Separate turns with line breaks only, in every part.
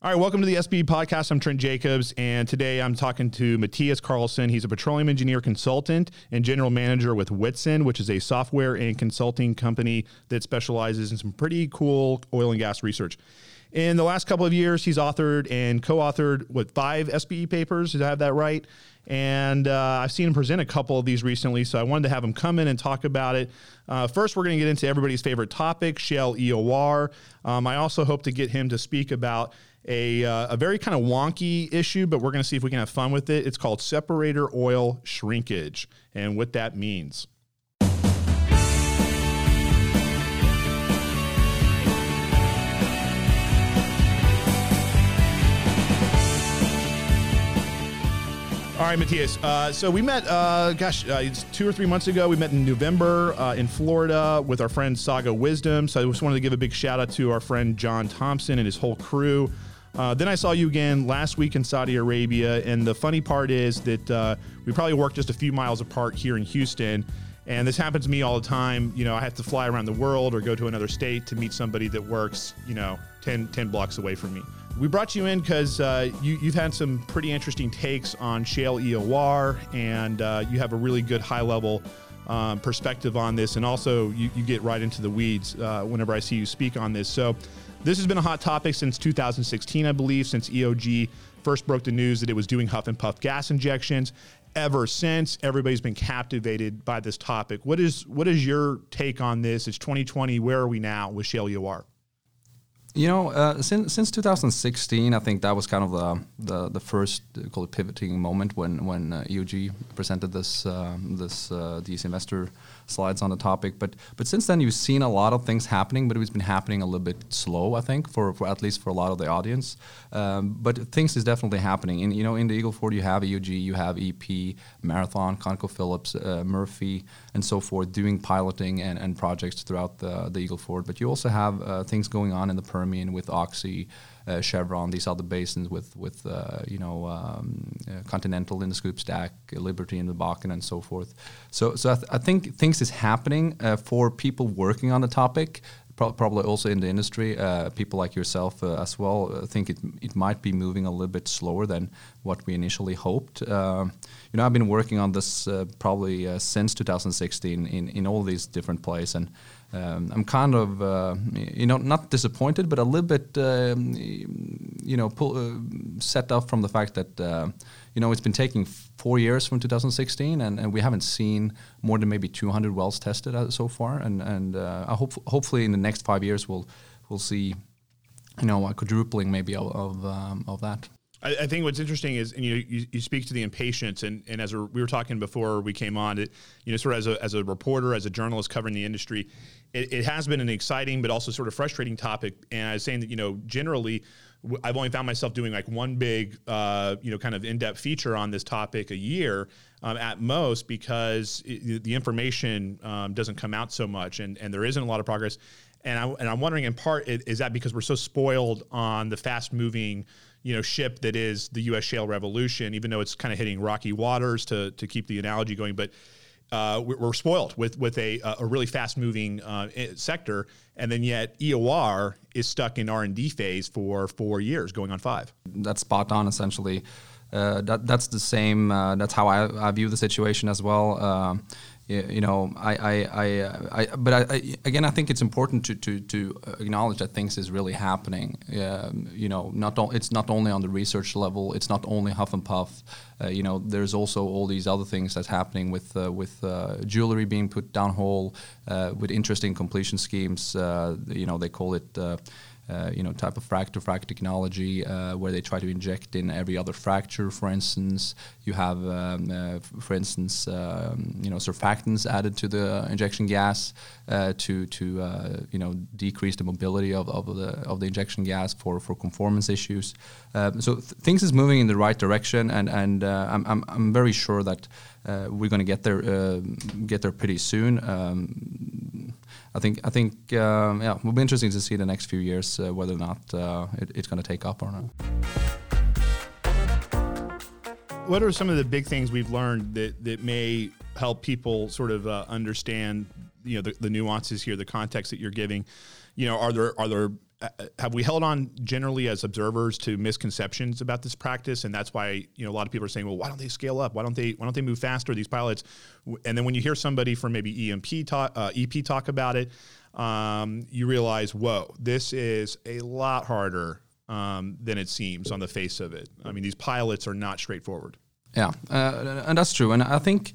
All right, welcome to the SPE podcast. I'm Trent Jacobs, and today I'm talking to Mathias Carlsen. He's a petroleum engineer consultant and general manager with Whitson, which is a software and consulting company that specializes in some pretty cool oil and gas research. In the last couple of years, he's authored and co authored what, five SPE papers. Did I have that right? And uh, I've seen him present a couple of these recently, so I wanted to have him come in and talk about it. Uh, first, we're going to get into everybody's favorite topic, shale EOR. Um, I also hope to get him to speak about a, uh, a very kind of wonky issue, but we're going to see if we can have fun with it. It's called separator oil shrinkage and what that means. All right, Mathias. Uh, so we met, uh, gosh, uh, it's two or three months ago. We met in November uh, in Florida with our friend Saga Wisdom. So I just wanted to give a big shout out to our friend John Thompson and his whole crew. Uh, then I saw you again last week in Saudi Arabia. And the funny part is that uh, we probably work just a few miles apart here in Houston. And this happens to me all the time. You know, I have to fly around the world or go to another state to meet somebody that works, you know, 10, 10 blocks away from me. We brought you in because uh, you, have had some pretty interesting takes on shale EOR, and uh, you have a really good high level um, perspective on this. And also, you, you get right into the weeds uh, whenever I see you speak on this. So, this has been a hot topic since 2016, I believe, since EOG first broke the news that it was doing huff and puff gas injections. Ever since, everybody's been captivated by this topic. What is what is your take on this? It's 2020. Where are we now with shale EOR?
You know, uh, since since 2016, I think that was kind of the the, the first uh, call it pivoting moment when when uh, EOG presented this um, this uh, these investor slides on the topic. But but since then, you've seen a lot of things happening, but it's been happening a little bit slow, I think, for, for at least for a lot of the audience. Um, but things is definitely happening. In you know, in the Eagle Ford, you have EOG, you have EP, Marathon, ConocoPhillips, uh, Murphy, and so forth, doing piloting and, and projects throughout the, the Eagle Ford. But you also have uh, things going on in the Permian with Oxy Chevron, these other basins with with uh, you know um, uh, Continental in the Scoop Stack, Liberty in the Bakken, and so forth. So so I, th- I think things is happening for people working on the topic probably also in the industry, uh, people like yourself uh, as well uh, think it it might be moving a little bit slower than what we initially hoped. you know, I've been working on this probably since 2016 in in all these different places, and um, I'm kind of, uh, you know, not disappointed, but a little bit, um, you know, pull, uh, set up from the fact that, uh, you know, it's been taking four years from 2016, and, and we haven't seen more than maybe 200 wells tested uh, so far, and and uh, I hope hopefully in the next five years we'll we'll see, you know, a quadrupling maybe of of, um, of that.
I, I, think what's interesting is, and you, you, you speak to the impatience, and, and as a, we were talking before we came on, it, you know, sort of as a, as a reporter, as a journalist covering the industry, it, it has been an exciting but also sort of frustrating topic. And I was saying that, you know, generally, I've only found myself doing like one big, uh, you know, kind of in-depth feature on this topic a year um, at most because it, the information um, doesn't come out so much, and and there isn't a lot of progress. And I and I'm wondering in part is that because we're so spoiled on the fast-moving you know ship that is the U.S. shale revolution, even though it's kind of hitting rocky waters to to keep the analogy going, but. Uh, we're spoiled with with a a really fast moving uh, sector, and then yet EOR is stuck in R and D phase for four years, going on five.
That's spot on, essentially. Uh, that that's the same. Uh, that's how I, I, view the situation as well. Uh, you know, I, I, I, I but I, I, again, I think it's important to, to, to acknowledge that things is really happening. Um, you know, not it's not only on the research level, it's not only Huff and Puff. Uh, you know, there's also all these other things that's happening with uh, with uh, jewelry being put downhole, uh, with interesting completion schemes. Uh, you know, they call it uh, you know, type of fracture frac technology uh, where they try to inject in every other fracture. For instance, you have, um, uh, for instance, um, you know, surfactants added to the injection gas uh, to to uh, you know decrease the mobility of, of the of the injection gas for for conformance issues. Um, so th- things is moving in the right direction, and and I'm, I'm I'm very sure that we're going to get there get there pretty soon. Um, I think I think um, yeah, will be interesting to see the next few years uh, whether or not uh, it, it's going to take up or not.
What are some of the big things we've learned that that may help people sort of uh, understand you know the, the, nuances here, the context that you're giving? You know, are there are there have we held on generally as observers to misconceptions about this practice, and that's why you know a lot of people are saying, well, why don't they scale up? Why don't they why don't they move faster? These pilots, and then when you hear somebody from maybe EMP talk, uh, EP talk about it, um, you realize, whoa, this is a lot harder um, than it seems on the face of it. I mean, these pilots are not straightforward.
Yeah, uh, and that's true, and I think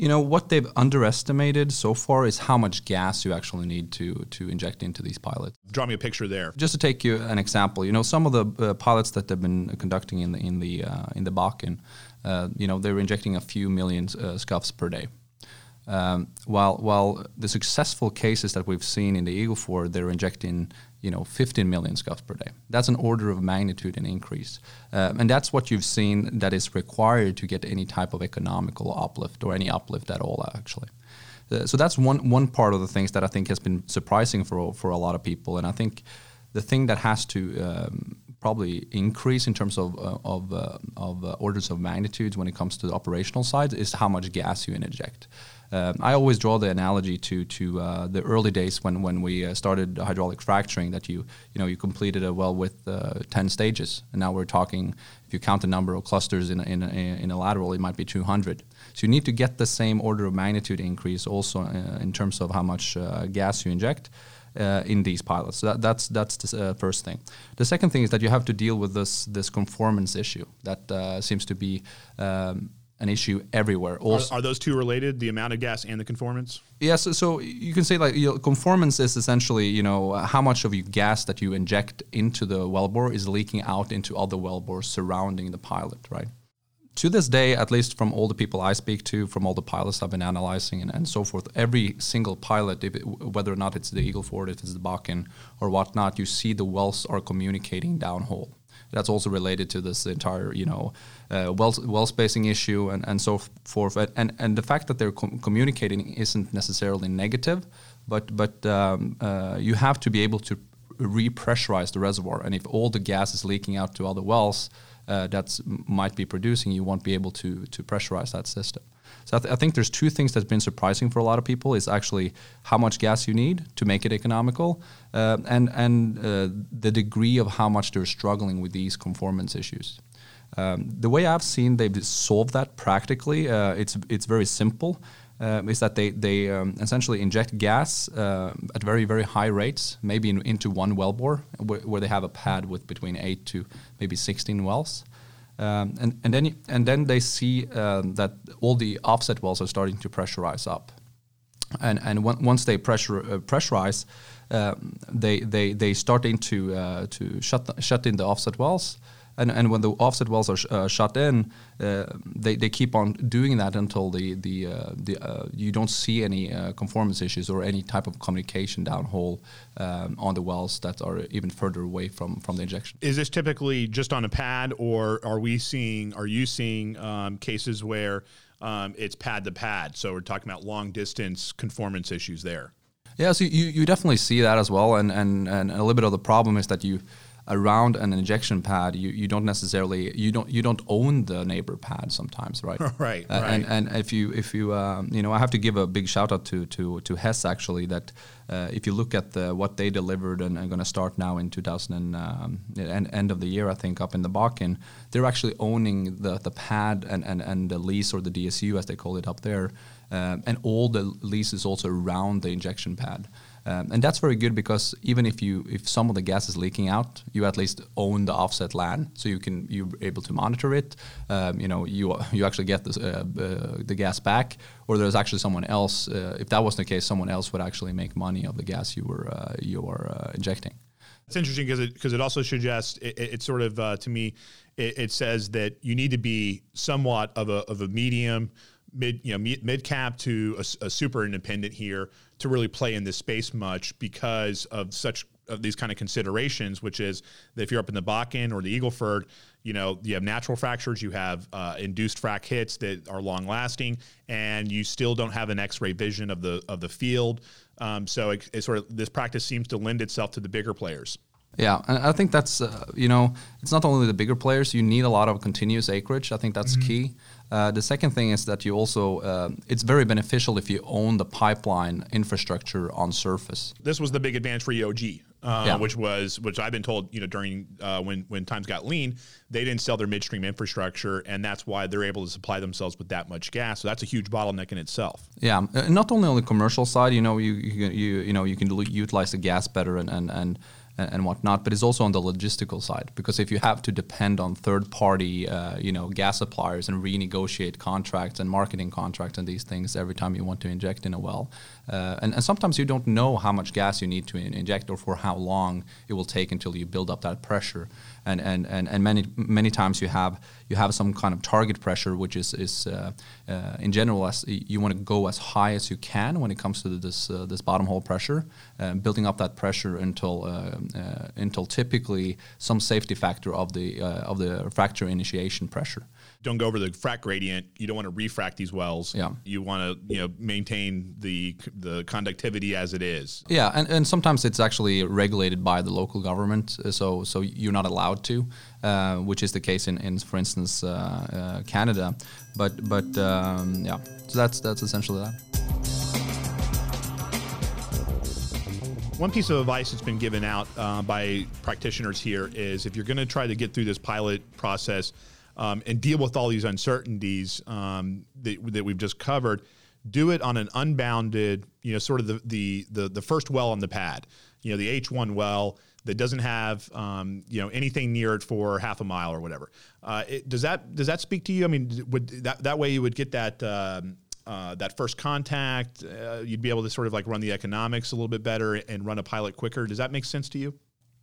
you know what they've underestimated so far is how much gas you actually need to to inject into these pilots.
Draw me a picture there.
Just to take you an example, you know some of the uh, pilots that they've been conducting in the in the uh, in the Bakken, uh, you know they're injecting a few million uh, scuffs per day. Um, while while the successful cases that we've seen in the Eagle Ford, they're injecting you know 15 million scuffs per day. That's an order of magnitude in increase, uh, and that's what you've seen that is required to get any type of economical uplift or any uplift at all, actually. Uh, so that's one one part of the things that I think has been surprising for for a lot of people, and I think the thing that has to um, probably increase in terms of uh, of, uh, of uh, orders of magnitudes when it comes to the operational side is how much gas you inject. Um, I always draw the analogy to to uh, the early days when when we uh, started hydraulic fracturing that you you know you completed a well with uh, 10 stages and now we're talking if you count the number of clusters in a, in a, in a lateral it might be 200 so you need to get the same order of magnitude increase also uh, in terms of how much uh, gas you inject uh, in these pilots. So that, that's that's the uh, first thing. The second thing is that you have to deal with this this conformance issue that uh, seems to be um, an issue everywhere.
Also, are, are, those two related? The amount of gas and the conformance?
Yes. so, so, you can say like you know, conformance is essentially you know how much of your gas that you inject into the wellbore is leaking out into other wellbores surrounding the pilot, right? To this day, at least from all the people I speak to, from all the pilots I've been analyzing and, and so forth, every single pilot, it, whether or not it's the Eagle Ford, if it's the Bakken or whatnot, you see the wells are communicating downhole that's also related to this entire you know uh, well well spacing issue and, and so forth. And and the fact that they're com- communicating isn't necessarily negative but but um, uh, you have to be able to repressurize the reservoir. And if all the gas is leaking out to other wells uh, that might be producing you won't be able to to pressurize that system so I, th- I, think there's two things that's been surprising for a lot of people is actually how much gas you need to make it economical, uh, and and uh, the degree of how much they're struggling with these conformance issues. Um, the way I've seen they've solved that practically, uh, it's it's very simple. Uh, is that they they um, essentially inject gas uh, at very very high rates, maybe in, into one wellbore, where, where, they have a pad with between eight to maybe 16 wells, um, and, and, then, and then they see um, that all the offset wells are starting to pressurize up. And, and once they pressure, uh, pressurize, uh, they, they, they starting to, uh, to shut, the, shut in the offset wells and and when the offset wells are sh- uh, shut in, uh, they, they keep on doing that until the the uh, the uh, you don't see any uh, conformance issues or any type of communication downhole um, on the wells that are even further away from from the injection.
Is this typically just on a pad, or are we seeing? Are you seeing um, cases where um, it's pad to pad? So we're talking about long distance conformance issues there.
Yeah, so you, you definitely see that as well, and, and and a little bit of the problem is that you around an injection pad, you, you don't necessarily you don't you don't own the neighbor pad sometimes, right?
right,
uh,
right.
And and if you if you um, you know I have to give a big shout out to to to Hess actually that uh, if you look at the, what they delivered and are going to start now in 2000 and um, end, end of the year I think up in the Bakken, they're actually owning the the pad and and and the lease or the DSU as they call it up there, um, and all the leases also around the injection pad. Um, and that's very good because even if you if some of the gas is leaking out, you at least own the offset land, so you can you're able to monitor it. Um, you know, you you actually get this, uh, uh, the gas back, or there's actually someone else. Uh, if that wasn't the case, someone else would actually make money of the gas you were uh, you were uh, injecting.
It's interesting because it because it also suggests it, it sort of uh, to me it, it, says that you need to be somewhat of a of a medium mid you know mid cap to a, a, super independent here to really play in this space much because of such of these kind of considerations which is that if you're up in the Bakken or the Eagleford you know you have natural fractures you have uh, induced frac hits that are long lasting and you still don't have an x-ray vision of the of the field. Um, so it, it sort of this practice seems to lend itself to the bigger players
yeah, and I think that's uh, you know it's not only the bigger players. You need a lot of continuous acreage. I think that's mm-hmm. key. Uh, the second thing is that you also uh, it's very beneficial if you own the pipeline infrastructure on surface.
This was the big advantage for EOG uh,
Yeah.
which was which I've been told, you know, during uh, when when times got lean, they didn't sell their midstream infrastructure, and that's why they're able to supply themselves with that much gas. So that's a huge bottleneck in itself.
Yeah, not only on the commercial side, you know, you you you, you know you can utilize the gas better and and and and whatnot, but it's also on the logistical side because if you have to depend on third-party, uh, you know, gas suppliers and renegotiate contracts and marketing contracts and these things every time you want to inject in a well, uh, and, and sometimes you don't know how much gas you need to in- inject or for how long it will take until you build up that pressure, and and and, and many many times you have you have some kind of target pressure which is is uh, uh, in general as you want to go as high as you can when it comes to this uh, this bottom hole pressure, uh, building up that pressure until uh, until typically some safety factor of the of the fracture initiation pressure.
Don't go over the frac gradient. You don't want to refract these wells.
Yeah.
You want to you know maintain the the conductivity as it is.
Yeah, and, and sometimes it's actually regulated by the local government, uh, so so you're not allowed to, uh, which is the case in, in for instance, uh, uh, Canada. But but um, yeah, so that's that's essentially that.
One piece of advice that's been given out uh, by practitioners here is if you're going to try to get through this pilot process um, and deal with all these uncertainties um, that, that we've just covered, do it on an unbounded, you know, sort of the, the the the first well on the pad, you know, the H1 well that doesn't have um, you know anything near it for half a mile or whatever. Uh, it, does that does that speak to you? I mean, would that that way you would get that. Um, uh, that first contact, uh, you'd be able to sort of like run the economics a little bit better and run a pilot quicker. Does that make sense to you?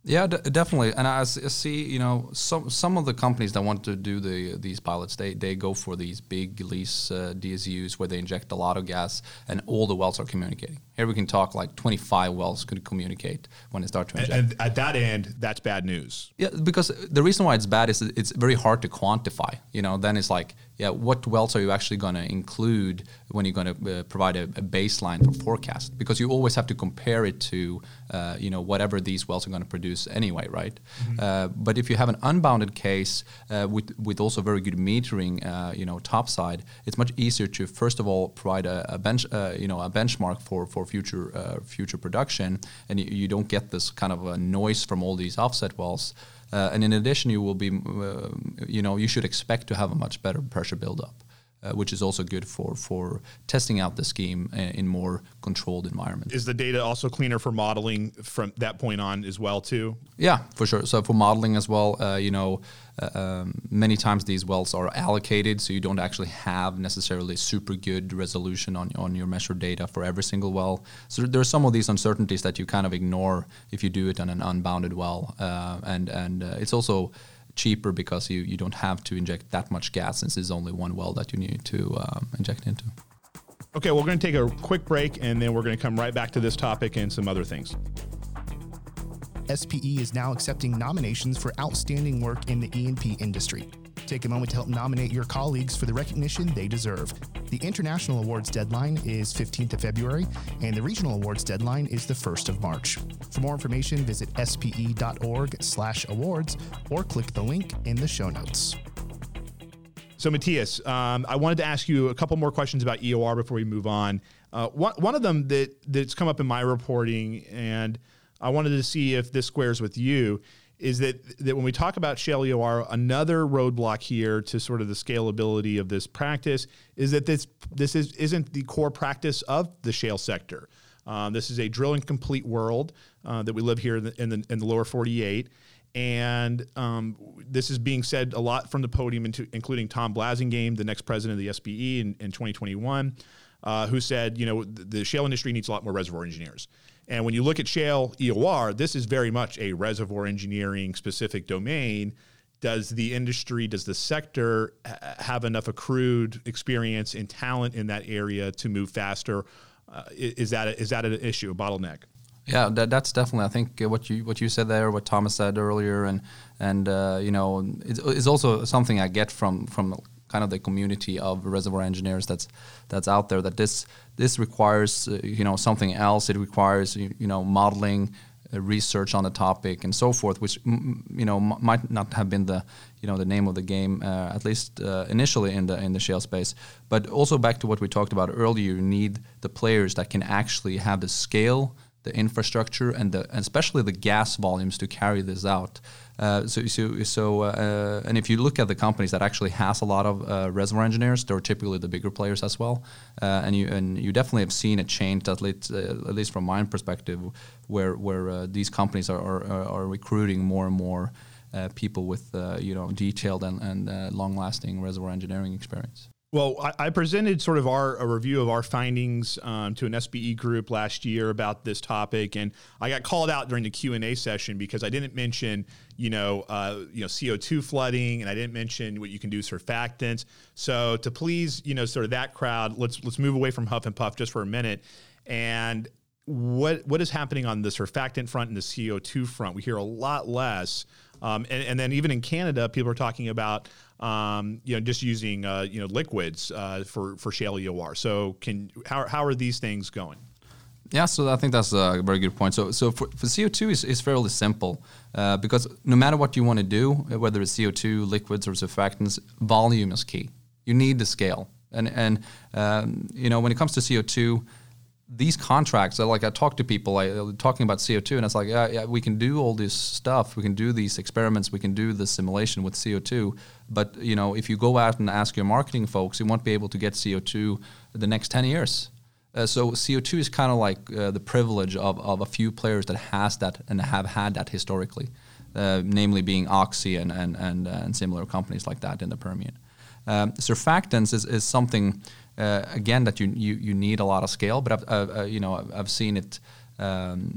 Yeah, d- definitely. And I see, you know, some some of the companies that want to do the these pilots, they they go for these big lease uh, DSUs where they inject a lot of gas and all the wells are communicating. Here we can talk like 25 wells could communicate when they start to inject.
And at that end, that's bad news.
Yeah, because the reason why it's bad is it's very hard to quantify. You know, then it's like, yeah, what wells are you actually going to include when you're going to uh, provide a, a baseline for forecast? Because you always have to compare it to, uh, you know, whatever these wells are going to produce anyway, right? Uh, but if you have an unbounded case uh, with with also very good metering, uh, you know, topside, it's much easier to first of all provide a, a bench, uh, you know, a benchmark for for future uh, future production, and you, you don't get this kind of a noise from all these offset wells. Uh, and in addition, you will be, uh, you know, you should expect to have a much better pressure buildup, uh, which is also good for for testing out the scheme in, in more controlled environments.
Is the data also cleaner for modeling from that point on as well too?
Yeah, for sure. So for modeling as well, uh, you know, uh, um, many times these wells are allocated, so you don't actually have necessarily super good resolution on on your measured data for every single well. So there are some of these uncertainties that you kind of ignore if you do it on an unbounded well, uh, and and uh, it's also cheaper because you, you don't have to inject that much gas since there's only one well that you need to um, inject into.
Okay, we're going to take a quick break and then we're going to come right back to this topic and some other things.
SPE is now accepting nominations for outstanding work in the E&P industry. Take a moment to help nominate your colleagues for the recognition they deserve. The International Awards deadline is 15th of February, and the Regional Awards deadline is the 1st of March. For more information, visit spe.org/awards or click the link in the show notes.
So, Mathias, um, I wanted to ask you a couple more questions about EOR before we move on. Uh, one, one of them that that's come up in my reporting, and I wanted to see if this squares with you, is that that when we talk about shale EOR, another roadblock here to sort of the scalability of this practice is that this this is isn't the core practice of the shale sector. Um, this is a drill and complete world uh, that we live here in the, in the, in the lower 48. And um, this is being said a lot from the podium, into, including Tom Blasingame, the next president of the SPE in, in 2021, uh, who said, you know, the, the shale industry needs a lot more reservoir engineers. And when you look at shale EOR, this is very much a reservoir engineering specific domain. Does the industry, does the sector have enough accrued experience and talent in that area to move faster? Uh, is that a, is that an issue, a bottleneck?
Yeah, that, that's definitely. I think what you what you said there, what Thomas said earlier, and and uh, you know, it's, it's also something I get from from kind of the community of reservoir engineers that's that's out there. That this this requires uh, you know something else. It requires you, you know modeling, uh, research on the topic, and so forth, which mm, you know m- might not have been the you know the name of the game uh, at least uh, initially in the in the shale space. But also back to what we talked about earlier, you need the players that can actually have the scale the infrastructure and the and especially the gas volumes to carry this out. Uh, so, so, so uh, and if you look at the companies that actually has a lot of uh, reservoir engineers, they're typically the bigger players as well. Uh, and you and you definitely have seen a change, at least, uh, at least from my perspective, where where uh, these companies are, are, are recruiting more and more people with you know detailed and, and long-lasting reservoir engineering experience.
Well, I, I, presented sort of our a review of our findings um, to an SPE group last year about this topic, and I got called out during the Q and A session because I didn't mention, you know, uh, you know, CO two flooding, and I didn't mention what you can do surfactants. So to please, you know, sort of that crowd, let's let's move away from huff and puff just for a minute, and what what is happening on the surfactant front and the CO two front? We hear a lot less, um, and, and then even in Canada, people are talking about um, you know, just using uh, you know liquids uh, for for shale EOR. So, can how how are these things going?
Yeah, so I think that's a very good point. So, so for, for CO2 is, is fairly simple uh, because no matter what you want to do, whether it's CO2, liquids, or surfactants, volume is key. You need the scale, and and um, you know when it comes to CO2, these contracts, like I talk to people like talking about CO2, and it's like, yeah, yeah, we can do all this stuff, we can do these experiments, we can do the simulation with CO2, but you know, if you go out and ask your marketing folks, you won't be able to get CO2 the next 10 years. Uh, so CO2 is kind of like uh, the privilege of, of a few players that has that and have had that historically, uh, namely being Oxy and and and, uh, and similar companies like that in the Permian. Um, surfactants is, is something uh, again that you, you you need a lot of scale, but I've, uh, uh you know I've seen it. Um,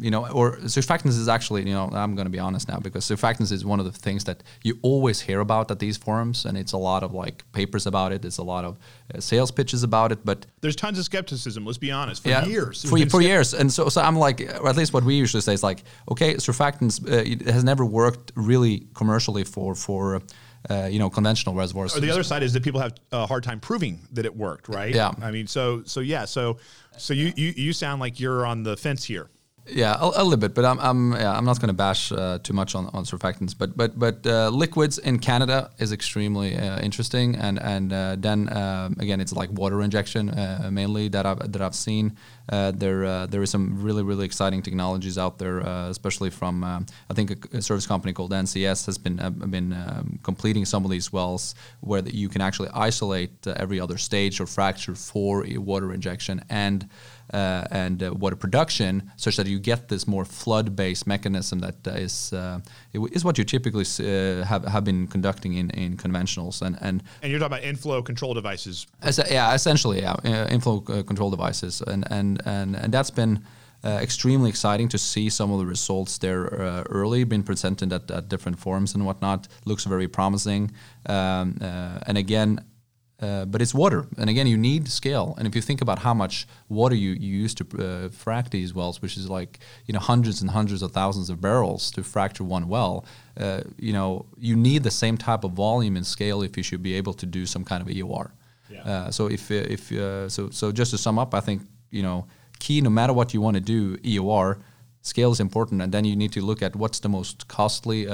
you know, or surfactants is actually, you know, I'm going to be honest now because surfactants is one of the things that you always hear about at these forums, and it's a lot of like papers about it. It's a lot of uh, sales pitches about it, but
there's tons of skepticism. Let's be honest, for yeah, years,
for, for years, and so so I'm like, or at least what we usually say is like, okay, surfactants uh, it has never worked really commercially for for uh, you know conventional reservoirs.
Or the other side is that people have a hard time proving that it worked, right?
Yeah.
I mean, so so yeah, so so you you, you sound like you're on the fence here.
Yeah, a, a, little bit, but I'm I'm yeah, I'm not going to bash uh, too much on, on surfactants. But but but uh, liquids in Canada is extremely uh, interesting, and and uh, then um, again it's like water injection uh, mainly that I've that I've seen. Uh, there there is some really really exciting technologies out there, especially from I think a, service company called NCS has been been um, completing some of these wells where the, you can actually isolate every other stage or fracture for a water injection and uh, and uh, water production, such that you get this more flood-based mechanism that uh, is is what you typically have have been conducting in, in conventionals. And, and
and you're talking about inflow control devices.
As, yeah, essentially, yeah, inflow control devices, and and and and that's been. Uh, extremely exciting to see some of the results there uh, early, been presented at, at, different forums and whatnot. Looks very promising. Um, uh, and again, uh, but it's water, and again, you need scale. And if you think about how much water you, you use to uh, frack these wells, which is like you know hundreds and hundreds of thousands of barrels to fracture one well, uh, you know you need the same type of volume and scale if you should be able to do some kind of EOR. Yeah. Uh, so if if uh, so so just to sum up, I think you know key no matter what you want to do EOR, scale is important, and then you need to look at what's the most costly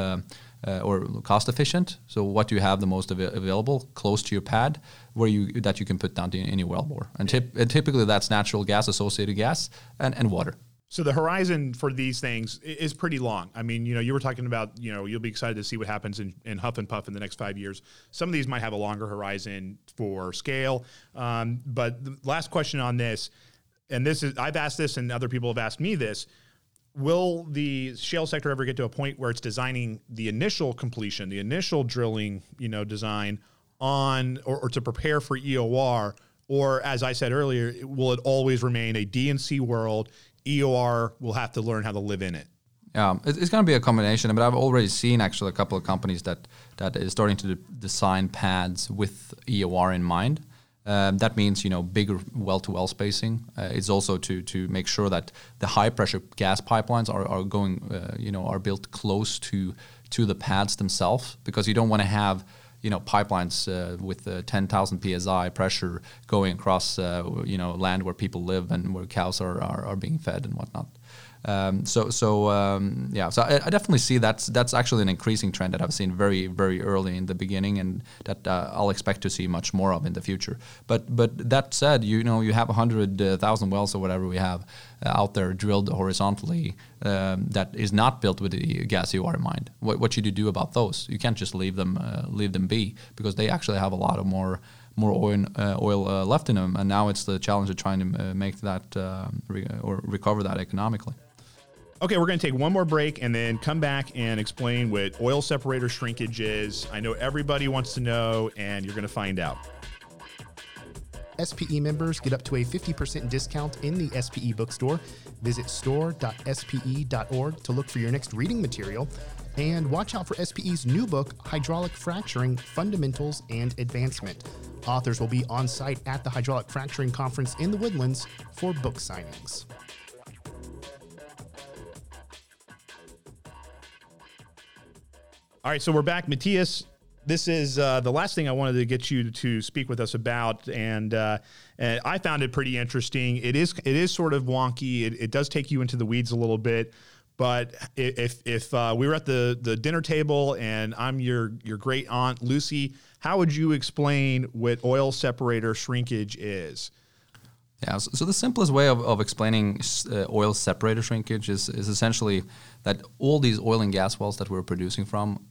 uh, or cost efficient. So what you have the most av- available close to your pad, where you that you can put down to any well bore, and, tip, and typically that's natural gas, associated gas, and, and water.
So the horizon for these things is pretty long. I mean, you know, you were talking about, you know, you'll be excited to see what happens in, in Huff and Puff in the next five years. Some of these might have a longer horizon for scale. Um, but the last question on this, and this is I've asked this, and other people have asked me this will the shale sector ever get to a point where it's designing the initial completion, the initial drilling, you know, design on or, or to prepare for EOR? Or as I said earlier, will it always remain a DNC world? EOR will have to learn how to live in it.
Yeah, it's going to be a combination, but I've already seen actually a couple of companies that that is starting to design pads with EOR in mind. Um, that means you know bigger well-to-well spacing. Uh, it's also to to make sure that the high-pressure gas pipelines are, are going uh, you know are built close to to the pads themselves because you don't want to have you know pipelines uh, with 10,000 psi pressure going across uh, you know land where people live and where cows are, are, are being fed and whatnot. Um, so so um, yeah, so I, I, definitely see that's that's actually an increasing trend that I've seen very very early in the beginning, and that uh, I'll expect to see much more of in the future. But but that said, you know you have hundred uh, wells or whatever we have uh, out there drilled horizontally um, that is not built with the gas EOR in mind. What, what should you do about those? You can't just leave them uh, leave them be because they actually have a lot of more more oil uh, oil uh, left in them, and now it's the challenge of trying to uh, make that uh, re- or recover that economically.
Okay, we're going to take one more break and then come back and explain what oil separator shrinkage is. I know everybody wants to know, and you're going to find out.
SPE members get up to a 50% discount in the SPE bookstore. Visit store.spe.org to look for your next reading material. And watch out for SPE's new book, Hydraulic Fracturing Fundamentals and Advancement. Authors will be on site at the Hydraulic Fracturing Conference in the Woodlands for book signings.
All right, so we're back. Mathias, this is uh, the last thing I wanted to get you to speak with us about, and, uh, and I found it pretty interesting. It is it is sort of wonky. It, it does take you into the weeds a little bit, but if if uh, we were at the the dinner table and I'm your your great aunt Lucy, how would you explain what oil separator shrinkage is?
Yeah, so, so the simplest way of, of explaining uh, oil separator shrinkage is, is essentially that all these oil and gas wells that we're producing from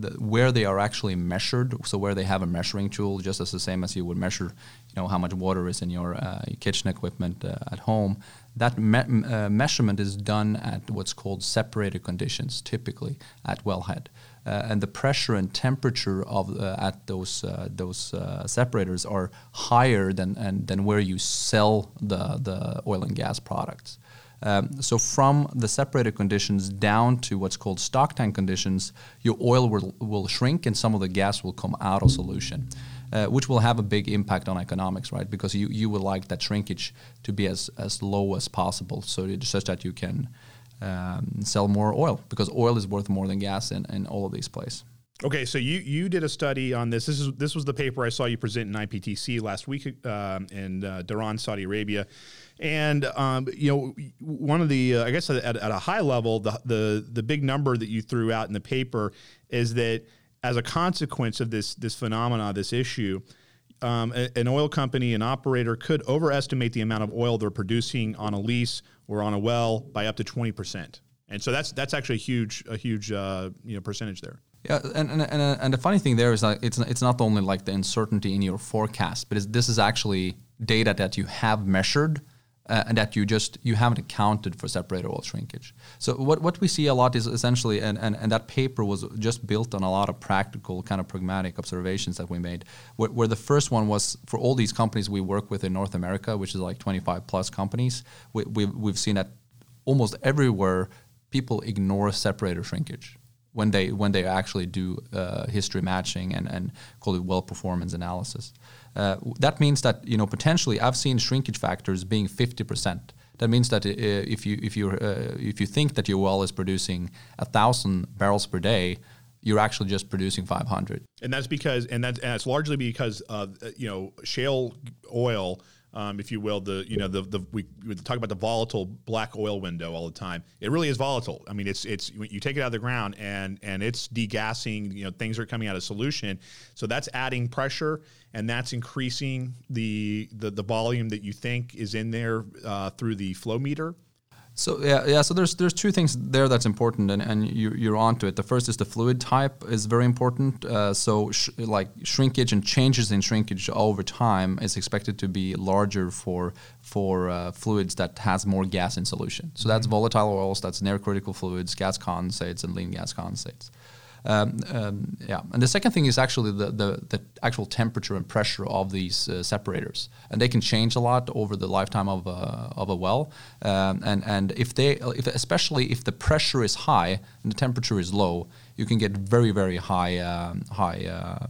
the, where they are actually measured, so where they have a measuring tool, just as the same as you would measure, you know, how much water is in your, uh, kitchen equipment uh, at home. That me- uh, measurement is done at what's called separator conditions, typically at wellhead, uh, and the pressure and temperature of uh, at those uh, those separators are higher than and, than where you sell the the oil and gas products. Um, so from the separator conditions down to what's called stock tank conditions, your oil will, will shrink and some of the gas will come out of solution, uh, which will have a big impact on economics, right? Because you, you would like that shrinkage to be as, as low as possible, so it, such that you can um, sell more oil, because oil is worth more than gas in, in all of these places.
Okay, so you you did a study on this. This is this was the paper I saw you present in IPTC last week um, in uh, Dhahran, Saudi Arabia, and um, you know one of the uh, I guess at, at, a high level the, the the big number that you threw out in the paper is that as a consequence of this this phenomena, this issue. Um, a, an oil company, an operator could overestimate the amount of oil they're producing on a lease or on a well by up to twenty percent, and so that's that's actually a huge a huge uh, you know percentage there.
Yeah, and, and, and, and, the funny thing there is that it's it's not only like the uncertainty in your forecast, but this is actually data that you have measured uh, and that you just you haven't accounted for separator oil shrinkage. So what, what we see a lot is essentially, and, and, and that paper was just built on a lot of practical kind of pragmatic observations that we made. Where, where the first one was for all these companies we work with in North America, which is like 25 plus companies, we, we've, we've seen that almost everywhere people ignore separator shrinkage when they when they actually do uh, history matching and, and call it well performance analysis. Uh, that means that you know potentially I've seen shrinkage factors being 50%. That means that uh, if you if you uh, if you think that your well is producing thousand barrels per day, you're actually just producing 500.
And that's because and that's and that's largely because uh, you know shale oil um, if you will, the you know the the we, talk about the volatile black oil window all the time. It really is volatile. I mean, it's it's you take it out of the ground and and it's degassing. You know, things are coming out of solution, so that's adding pressure and that's increasing the the, the volume that you think is in there uh, through the flow meter.
So yeah, yeah. So there's there's two things there that's important, and, and you, you're onto it. The first is the fluid type is very important. Uh, so sh- like shrinkage and changes in shrinkage over time is expected to be larger for for uh, fluids that has more gas in solution. So that's mm-hmm. volatile oils, that's near critical fluids, gas condensates, and lean gas condensates. Um, um, yeah, and the second thing is actually the, the, the actual temperature and pressure of these uh, separators, and they can change a lot over the lifetime of a, of a well. Um, and and if they, if especially if the pressure is high and the temperature is low, you can get very very high um, high. Uh,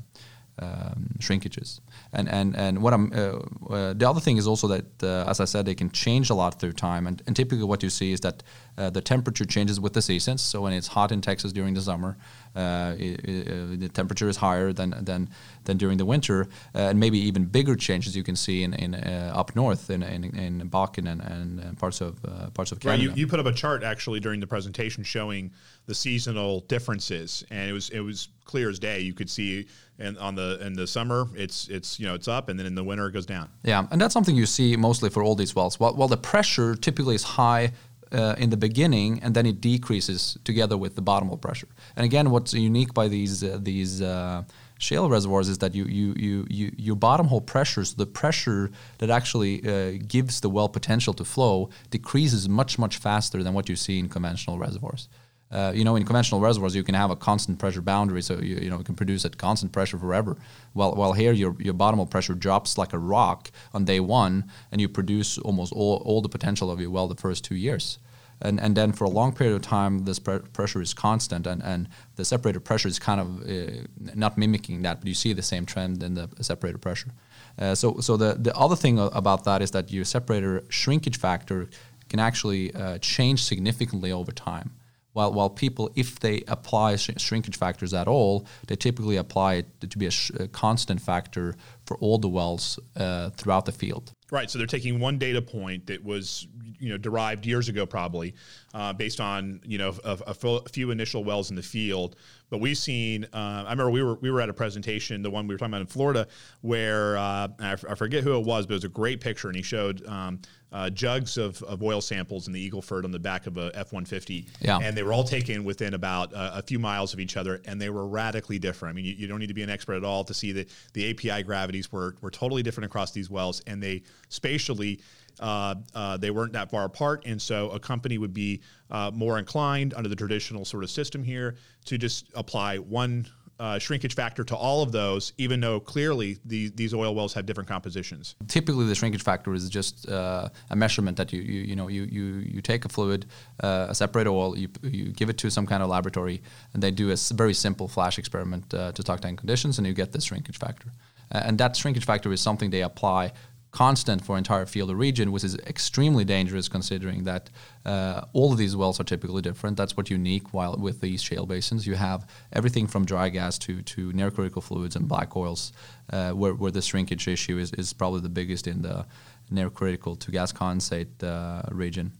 um, shrinkages. And and and what I'm uh, uh, the other thing is also that uh, as I said, they can change a lot through time. And, and typically, what you see is that uh, the temperature changes with the seasons. So when it's hot in Texas during the summer, uh, the temperature is higher than than than during the winter, uh, and maybe even bigger changes you can see in, in uh, up north in in, in Bakken and, and parts of uh, parts of Canada.
Right, you, you put up a chart actually during the presentation showing the seasonal differences, and it was it was clear as day. You could see, and on the in the summer, it's it's you know it's up, and then in the winter it goes down.
Yeah, and that's something you see mostly for all these wells. While, while the pressure typically is high uh, in the beginning, and then it decreases together with the bottom hole pressure. And again, what's unique by these uh, these uh, shale reservoirs is that you, you, you, you, your bottom hole pressures, the pressure that actually uh, gives the well potential to flow, decreases much much faster than what you see in conventional reservoirs. Uh, you know, in conventional reservoirs, you can have a constant pressure boundary, so you, you know, it can produce at constant pressure forever. While, while here, your, your bottom hole pressure drops like a rock on day one, and you produce almost all, all the potential of your well the first two years. And, and then for a long period of time, this pre- pressure is constant, and, and the separator pressure is kind of uh, not mimicking that, but you see the same trend in the separator pressure. Uh, so so the, the other thing about that is that your separator shrinkage factor can actually uh, change significantly over time. While, while people, if they apply sh- shrinkage factors at all, they typically apply it to be a, sh- a constant factor for all the wells uh, throughout the field.
Right. So they're taking one data point that was, you know, derived years ago, probably uh, based on, you know, a, a, few initial wells in the field. But we've seen. Uh, I remember we were we were at a presentation, the one we were talking about in Florida, where uh, I, f- I forget who it was, but it was a great picture, and he showed um, uh, jugs of, of oil samples in the Eagleford on the back of a F one fifty, and they were all taken within about a few miles of each other, and they were radically different. I mean, you, you don't need to be an expert at all to see that the API gravities were were totally different across these wells, and they spatially uh, uh, they weren't that far apart, and so a company would be uh, more inclined under the traditional sort of system here to just apply one uh, shrinkage factor to all of those, even though clearly the, these oil wells have different compositions.
Typically, the shrinkage factor is just uh, a measurement that you, you you know you you, you take a fluid, uh, a separate oil, you, you give it to some kind of laboratory, and they do a very simple flash experiment uh, to stock tank conditions, and you get the shrinkage factor. and that shrinkage factor is something they apply constant for entire field or region, which is extremely dangerous considering that uh, all of these wells are typically different. That's what's unique while with these shale basins. You have everything from dry gas to, to near critical fluids and black oils, uh, where, where the shrinkage issue is, is probably the biggest in the near critical to gas condensate uh, region.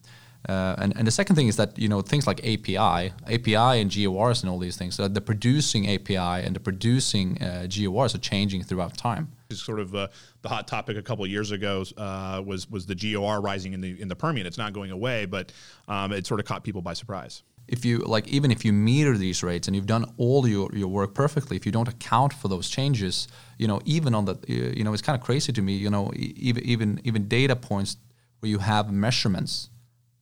Uh, and, and the second thing is that you know things like API, API and GORs and all these things. So the producing API and the producing uh, GORs are changing throughout time.
It's sort of uh, the hot topic a couple years ago uh, was was the GOR rising in the in the Permian. It's not going away, but um, it sort of caught people by surprise.
If you like, even if you meter these rates and you've done all your, your work perfectly, if you don't account for those changes, you know, even on the, you know, it's kind of crazy to me. You know, even even even data points where you have measurements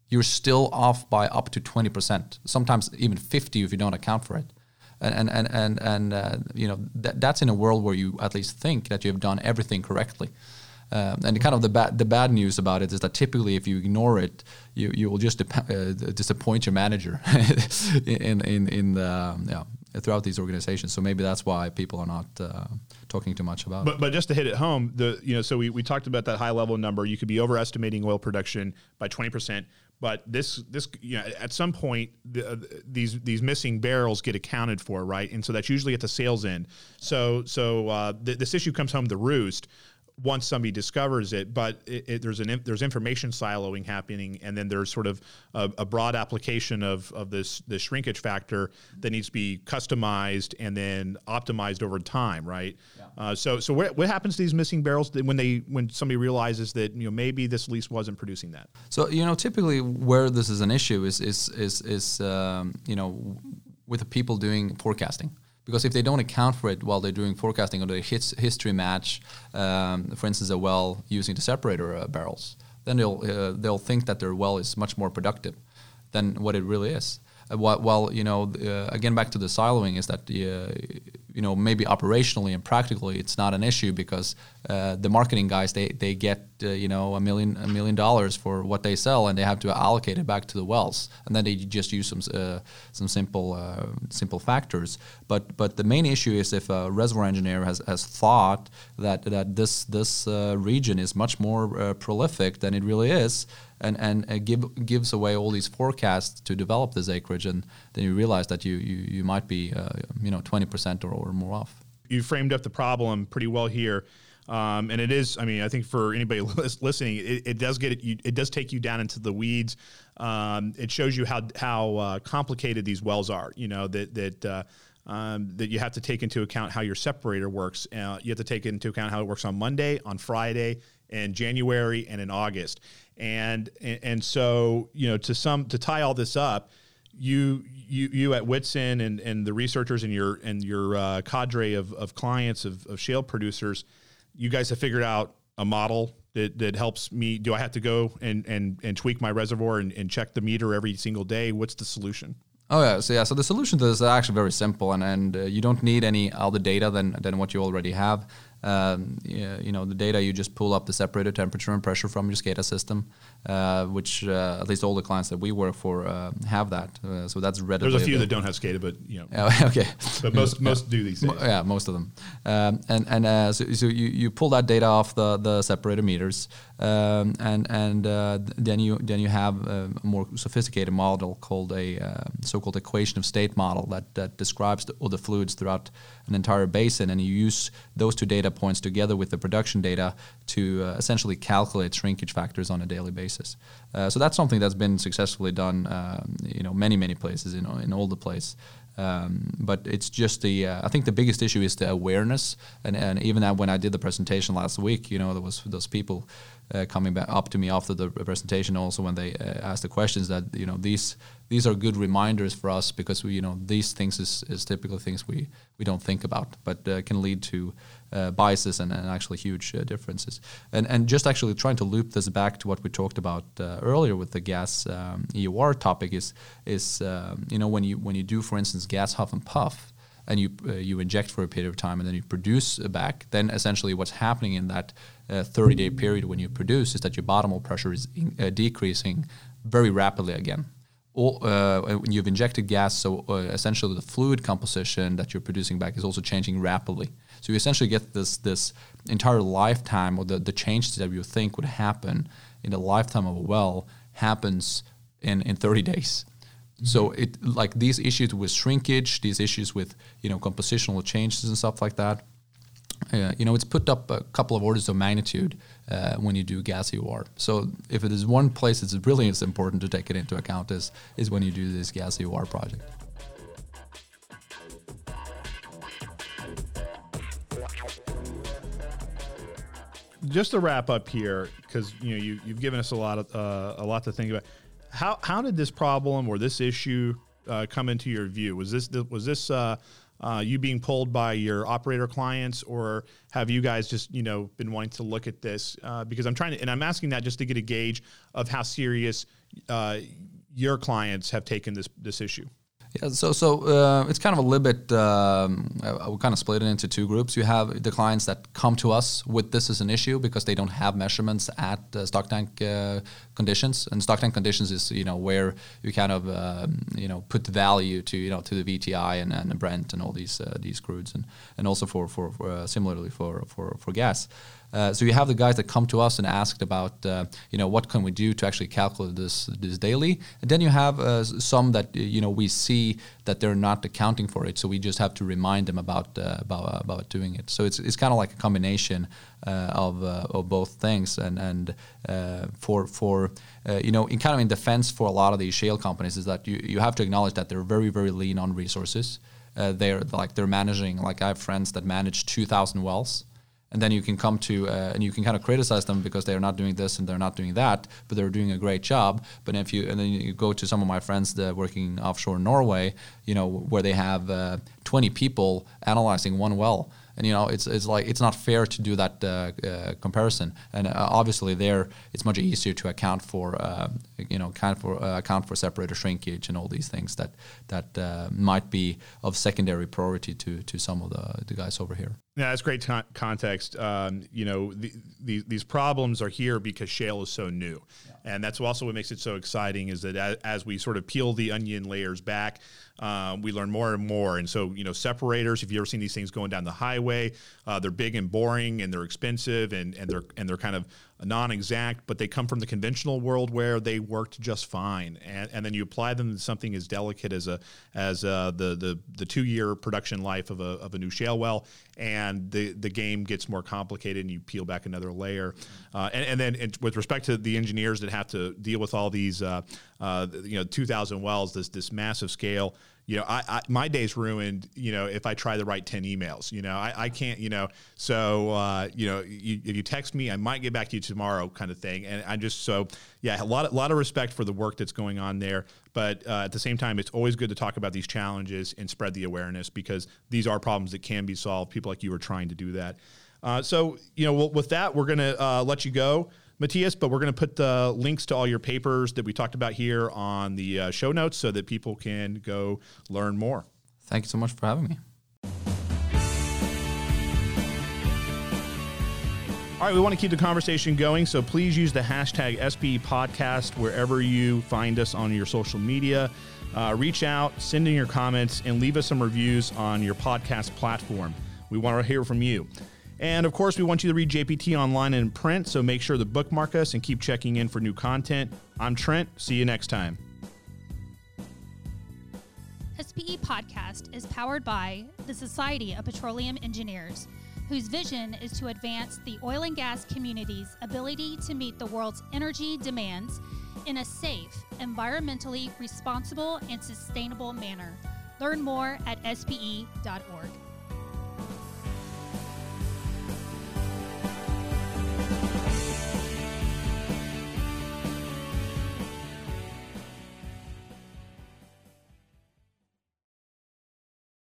you're still off by up to 20%, sometimes even 50 if you don't account for it. And, and, and, and uh, you know, that, that's in a world where you at least think that you have done everything correctly. Um, and kind of the bad the bad news about it is that typically if you ignore it, you, you will just uh, disappoint your manager in in in the um, yeah throughout these organizations. So maybe that's why people are not uh, talking too much about.
But
it.
but just to hit it home, the you know so we, we talked about that high level number. You could be overestimating oil production by twenty percent. But this this you know at some point the, uh, these these missing barrels get accounted for, right? And so that's usually at the sales end. So so uh, th- this issue comes home to roost once somebody discovers it, but it, it, there's an there's information siloing happening, and then there's sort of a, a, broad application of of this the shrinkage factor that needs to be customized and then optimized over time, right? Yeah. Uh, so so what, what happens to these missing barrels when they when somebody realizes that you know maybe this lease wasn't producing that?
So you know typically where this is an issue is is is is um, you know with the people doing forecasting because if they don't account for it while they're doing forecasting or they his, history match, um, for instance, a well using the separator uh, barrels, then they'll uh, they'll think that their well is much more productive than what it really is. Uh, while, while, you know, uh, again back to the siloing is that uh, you know maybe operationally and practically it's not an issue because uh, the marketing guys they they get uh, you know a million a million dollars for what they sell and they have to allocate it back to the wells. And then they just use some uh, some simple simple factors. But but the main issue is if a reservoir engineer has, has thought that that this this region is much more prolific than it really is and and uh, give, gives away all these forecasts to develop this acreage, and then you realize that you you, you might be uh, you know 20% or, or more off.
You framed up the problem pretty well here. Um, and it is, I mean, I think for anybody listening, it, it does get it, you, it does take you down into the weeds. Um, it shows you how how uh, complicated these wells are. You know that that uh, um, that you have to take into account how your separator works. Uh, you have to take into account how it works on Monday, on Friday, in January, and in August. And and, so you know to some to tie all this up, you you you at Whitson and, and the researchers and your and your uh, cadre of, of clients of, of shale producers, you guys have figured out a model that, that helps me. Do I have to go and, and, and tweak my reservoir and, and check the meter every single day? What's the solution?
Oh yeah, so yeah, so the solution to this is actually very simple, and and uh, you don't need any other data than than what you already have um, you know the data you just pull up the separator temperature and pressure from your SCADA system, uh, which uh, at least all the clients that we work for uh, have that. Uh, so that's readily.
There's a few that don't have SCADA, but you know.
Oh, okay.
But most most do these days.
Yeah, most of them. Um, and and uh, so, so you, you pull that data off the, the separator meters, um, and and uh, then you then you have a more sophisticated model called a so-called equation of state model that that describes the, all the fluids throughout an entire basin, and you use those two data points together with the production data to uh, essentially calculate shrinkage factors on a daily basis. Uh, so that's something that's been successfully done, um, you know, many many places in in all the place. Um, but it's just the uh, I think the biggest issue is the awareness, and, and even that when I did the presentation last week, you know, there was those people uh, coming back up to me after the presentation also when they uh, asked the questions that you know these these are good reminders for us because we, you know these things is, is typically things we, we don't think about, but uh, can lead to uh, biases and, and actually huge uh, differences. And and just actually trying to loop this back to what we talked about uh, earlier with the gas um, EOR topic is is um, you know when you when you do for instance gas huff and puff. And you uh, you inject for a period of time, and then you produce back. Then essentially, what's happening in that 30-day period when you produce is that your bottom hole pressure is in, decreasing very rapidly again all, uh, when you've injected gas, so uh, essentially the fluid composition that you're producing back is also changing rapidly. So you essentially get this this entire lifetime, or the, the changes that you think would happen in the lifetime of a well happens in, in 30 days. Mm-hmm. So it like these issues with shrinkage, these issues with you know compositional changes and stuff like that uh, you know, it's put up a couple of orders of magnitude uh, when you do gas EOR. So if it is one place it's really it's important to take it into account is is when you do this gas EOR project.
Just to wrap up here, because you know you, you've given us a lot of uh, a lot to think about. How how did this problem or this issue uh, come into your view? Was this was this uh, you being pulled by your operator clients, or have you guys just you know been wanting to look at this? Uh, because I'm trying to, and I'm asking that just to get a gauge of how serious uh, your clients have taken this this issue.
Yeah, so so uh, it's kind of a little bit. Um, will kind of split it into two groups. You have the clients that come to us with this as an issue because they don't have measurements at uh, stock tank uh, conditions, and stock tank conditions is you know where you kind of um, you know put the value to you know to the WTI and, and the Brent and all these uh, these crudes, and and also for for, for uh, similarly for for for gas. Uh, so you have the guys that come to us and asked about, uh, you know, what can we do to actually calculate this this daily, and then you have uh, some that you know we see that they're not accounting for it, so we just have to remind them about uh, about about doing it. So it's it's kind of like a combination uh, of of both things, and and for for you know, in kind of in defense for a lot of these shale companies is that you you have to acknowledge that they're very very lean on resources. they're like they're managing like I have friends that manage 2,000 wells and then you can come to uh, and you can kind of criticize them because they're not doing this and they're not doing that, but they're doing a great job. But if you and then you go to some of my friends that are working offshore in Norway, you know, where they have uh, 20 people analyzing one well. And you know it's, it's like it's not fair to do that uh, uh comparison. And uh, obviously, there it's much easier to account for uh, you know account for account for separator shrinkage and all these things that that might be of secondary priority to to some of the, the guys over here.
Yeah, that's great con- context. Um, you know, the, the, these problems are here because shale is so new, yeah. and that's also what makes it so exciting. Is that as, as we sort of peel the onion layers back, um, we learn more and more. And so, you know, separators. If you ever seen these things going down the highway, uh, they're big and boring, and they're expensive, and and they're and they're kind of non-exact, but they come from the conventional world where they worked just fine. And, and then you apply them to something as delicate as a as a, the the the two-year production life of a of a new shale well, and the the game gets more complicated, and you peel back another layer. Uh, and, and, then and with respect to the engineers that have to deal with all these, uh, uh, you know, 2,000 wells, this this massive scale you know, I, I, my day's ruined. You know, if I try to write ten emails, you know, I, I can't. You know, so uh, you know, you, if you text me, I might get back to you tomorrow, kind of thing. And I'm just so yeah, a lot, a lot of respect for the work that's going on there. But uh, at the same time, it's always good to talk about these challenges and spread the awareness because these are problems that can be solved. People like you are trying to do that. Uh, so you know, with that, we're gonna uh, let you go. Mathias, but we're going to put the links to all your papers that we talked about here on the uh, show notes so that people can go learn more.
Thank you so much for having me.
All right, we want to keep the conversation going, so please use the hashtag SPE podcast wherever you find us on your social media. Uh, reach out, send in your comments, and leave us some reviews on your podcast platform. We want to hear from you. And of course, we want you to read JPT online and in print, so make sure to bookmark us and keep checking in for new content. I'm Trent. See you next time.
SPE Podcast is powered by the Society of Petroleum Engineers, whose vision is to advance the oil and gas community's ability to meet the world's energy demands in a safe, environmentally responsible, and sustainable manner. Learn more at spe.org.